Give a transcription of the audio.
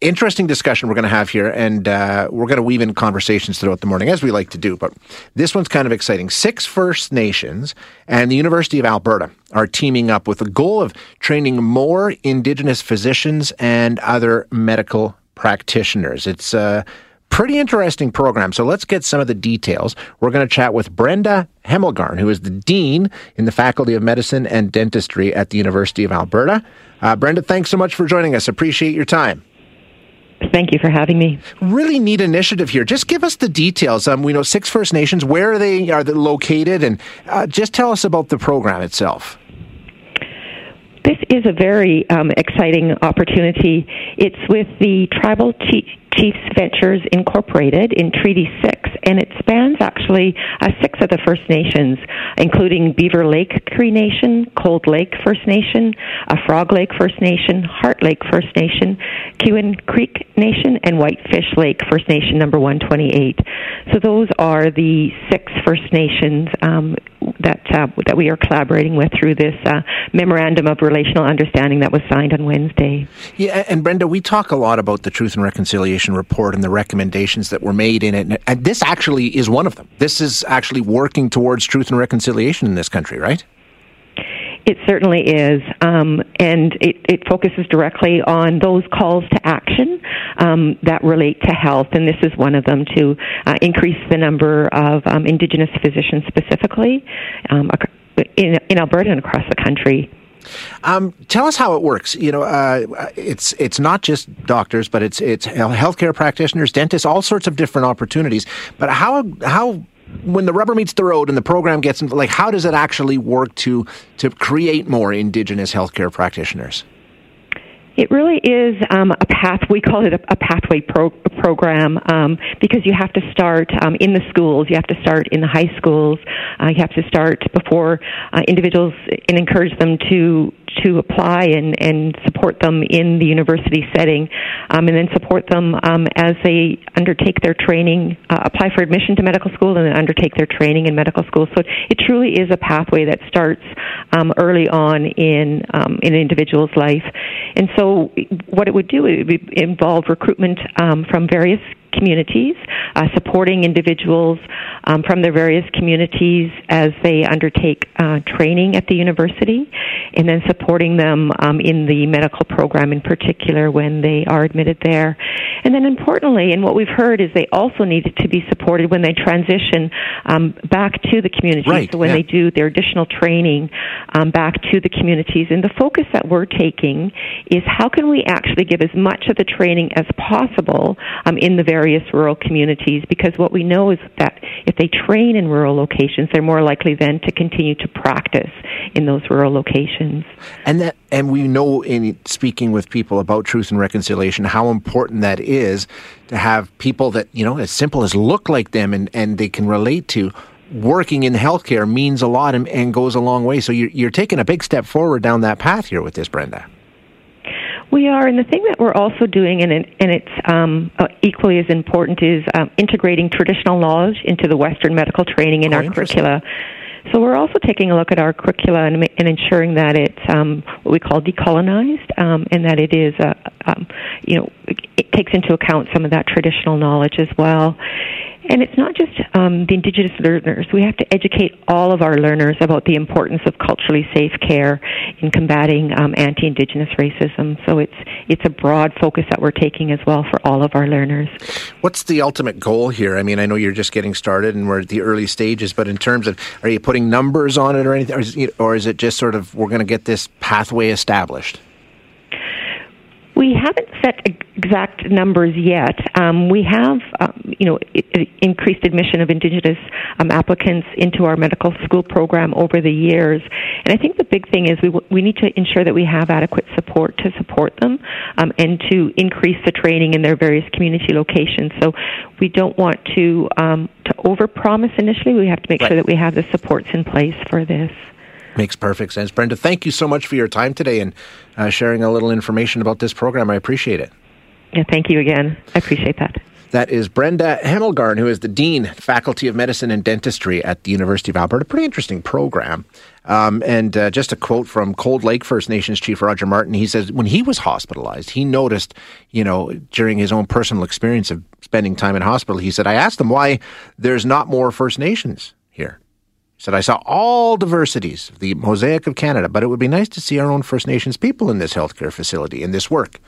interesting discussion we're going to have here, and uh, we're going to weave in conversations throughout the morning, as we like to do. But this one's kind of exciting. Six First Nations and the University of Alberta are teaming up with the goal of training more Indigenous physicians and other medical practitioners. It's a pretty interesting program. So let's get some of the details. We're going to chat with Brenda Hemmelgarn, who is the Dean in the Faculty of Medicine and Dentistry at the University of Alberta. Uh, Brenda, thanks so much for joining us. Appreciate your time. Thank you for having me. Really neat initiative here. Just give us the details. Um, we know six First Nations. Where are they? Are they located? And uh, just tell us about the program itself. This is a very um, exciting opportunity. It's with the Tribal Chiefs Ventures Incorporated in Treaty 6, and it spans actually uh, six of the First Nations, including Beaver Lake Cree Nation, Cold Lake First Nation, uh, Frog Lake First Nation, Heart Lake First Nation, Kehewin Cree Nation, and Whitefish Lake First Nation number 128. So those are the six First Nations um, that uh, that we are collaborating with through this uh, memorandum of relational understanding that was signed on Wednesday. Yeah, and Brenda, we talk a lot about the Truth and Reconciliation report and the recommendations that were made in it, and this actually is one of them. This is actually working towards truth and reconciliation in this country, right? It certainly is, um, and it, it, focuses directly on those calls to action um, that relate to health, and this is one of them to uh, increase the number of um, Indigenous physicians specifically um, in, in Alberta and across the country. Um, tell us how it works. You know, uh, it's it's not just doctors, but it's it's healthcare practitioners, dentists, all sorts of different opportunities. But how how when the rubber meets the road and the program gets like, how does it actually work to to create more Indigenous healthcare practitioners? It really is um, a path. We call it a, a pathway pro- program um, because you have to start um, in the schools. You have to start in the high schools. Uh, you have to start before uh, individuals and encourage them to to apply and, and support them in the university setting, um, and then support them um, as they undertake their training, uh, apply for admission to medical school, and then undertake their training in medical school. So it truly is a pathway that starts um, early on in um, in an individual's life. And so, what it would do it would involve recruitment um, from various communities, uh, supporting individuals um, from their various communities as they undertake uh, training at the university, and then supporting them um, in the medical program in particular when they are admitted there. And then importantly, and what we've heard is they also needed to be supported when they transition um, back to the community. Right, so when yeah. they do their additional training um, back to the communities. And the focus that we're taking is how can we actually give as much of the training as possible um, in the various rural communities because what we know is that if they train in rural locations, they're more likely then to continue to practice in those rural locations. And that and we know in speaking with people about truth and reconciliation how important that is to have people that, you know, as simple as look like them and, and they can relate to working in healthcare means a lot and, and goes a long way. So you're, you're taking a big step forward down that path here with this, Brenda. We are, and the thing that we're also doing, and, it, and it's um, uh, equally as important, is um, integrating traditional knowledge into the Western medical training in oh, our curricula. So we're also taking a look at our curricula and, and ensuring that it's um, what we call decolonized, um, and that it is, uh, um, you know, it takes into account some of that traditional knowledge as well. And it's not just um, the Indigenous learners. We have to educate all of our learners about the importance of culturally safe care in combating um, anti-Indigenous racism. So it's it's a broad focus that we're taking as well for all of our learners. What's the ultimate goal here? I mean, I know you're just getting started and we're at the early stages, but in terms of, are you putting numbers on it or anything, or is, or is it just sort of we're going to get this pathway established? We haven't set exact numbers yet. Um, we have, um, you know, increased admission of Indigenous um, applicants into our medical school program over the years, and I think the big thing is we w- we need to ensure that we have adequate support to support them um, and to increase the training in their various community locations. So we don't want to um, to overpromise initially. We have to make right. sure that we have the supports in place for this. Makes perfect sense. Brenda, thank you so much for your time today and uh, sharing a little information about this program. I appreciate it. Yeah, thank you again. I appreciate that. That is Brenda Hemmelgarn, who is the Dean, Faculty of Medicine and Dentistry at the University of Alberta. Pretty interesting program. Um, and uh, just a quote from Cold Lake First Nations Chief Roger Martin. He says when he was hospitalized, he noticed, you know, during his own personal experience of spending time in hospital, he said, I asked him why there's not more First Nations. Said, I saw all diversities, the mosaic of Canada, but it would be nice to see our own First Nations people in this healthcare facility, in this work.